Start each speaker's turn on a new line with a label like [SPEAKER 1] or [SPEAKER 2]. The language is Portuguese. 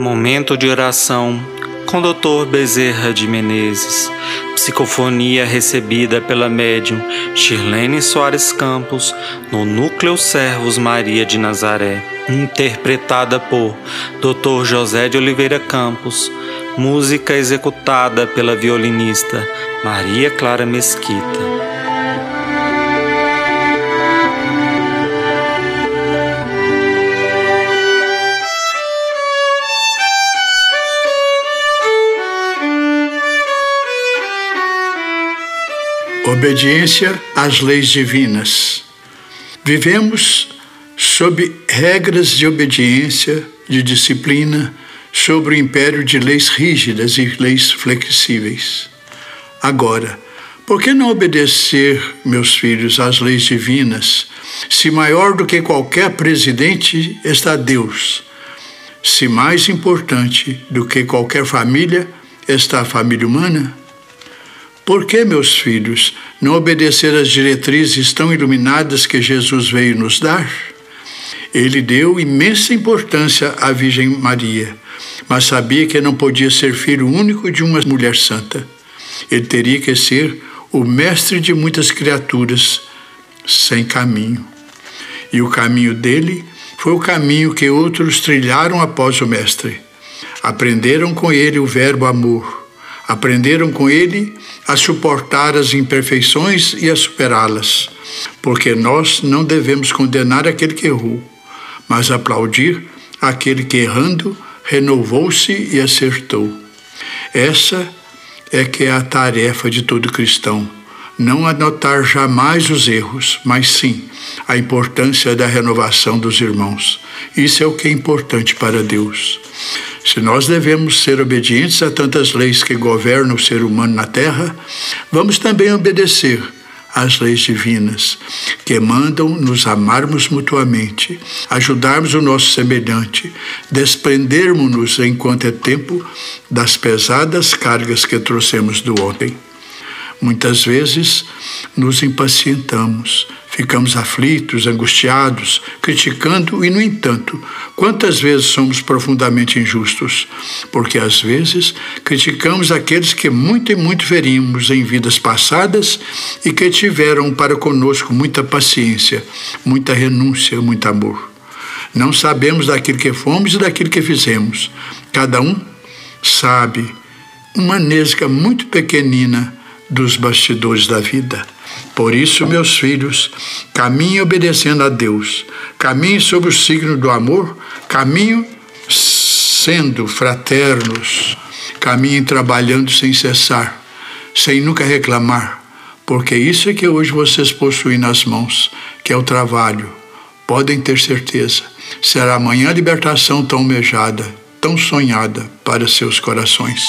[SPEAKER 1] Momento de oração com Dr. Bezerra de Menezes. Psicofonia recebida pela médium Shirlene Soares Campos no Núcleo Servos Maria de Nazaré. Interpretada por Dr. José de Oliveira Campos. Música executada pela violinista Maria Clara Mesquita.
[SPEAKER 2] Obediência às leis divinas. Vivemos sob regras de obediência, de disciplina, sobre o império de leis rígidas e leis flexíveis. Agora, por que não obedecer, meus filhos, às leis divinas, se maior do que qualquer presidente está Deus, se mais importante do que qualquer família está a família humana? Por que, meus filhos, não obedecer às diretrizes tão iluminadas que Jesus veio nos dar? Ele deu imensa importância à Virgem Maria, mas sabia que não podia ser filho único de uma mulher santa. Ele teria que ser o mestre de muitas criaturas sem caminho. E o caminho dele foi o caminho que outros trilharam após o Mestre. Aprenderam com ele o verbo amor Aprenderam com ele a suportar as imperfeições e a superá-las, porque nós não devemos condenar aquele que errou, mas aplaudir aquele que errando renovou-se e acertou. Essa é que é a tarefa de todo cristão não anotar jamais os erros, mas sim a importância da renovação dos irmãos. Isso é o que é importante para Deus. Se nós devemos ser obedientes a tantas leis que governam o ser humano na terra, vamos também obedecer às leis divinas, que mandam nos amarmos mutuamente, ajudarmos o nosso semelhante, desprendermos-nos enquanto é tempo das pesadas cargas que trouxemos do ontem. Muitas vezes nos impacientamos, ficamos aflitos, angustiados, criticando e, no entanto, quantas vezes somos profundamente injustos? Porque às vezes criticamos aqueles que muito e muito veríamos em vidas passadas e que tiveram para conosco muita paciência, muita renúncia, muito amor. Não sabemos daquilo que fomos e daquilo que fizemos. Cada um sabe uma nesga muito pequenina dos bastidores da vida. Por isso, meus filhos, caminhem obedecendo a Deus, caminhem sob o signo do amor, caminhem sendo fraternos, caminhem trabalhando sem cessar, sem nunca reclamar, porque isso é que hoje vocês possuem nas mãos, que é o trabalho. Podem ter certeza, será amanhã a libertação tão almejada, tão sonhada para seus corações.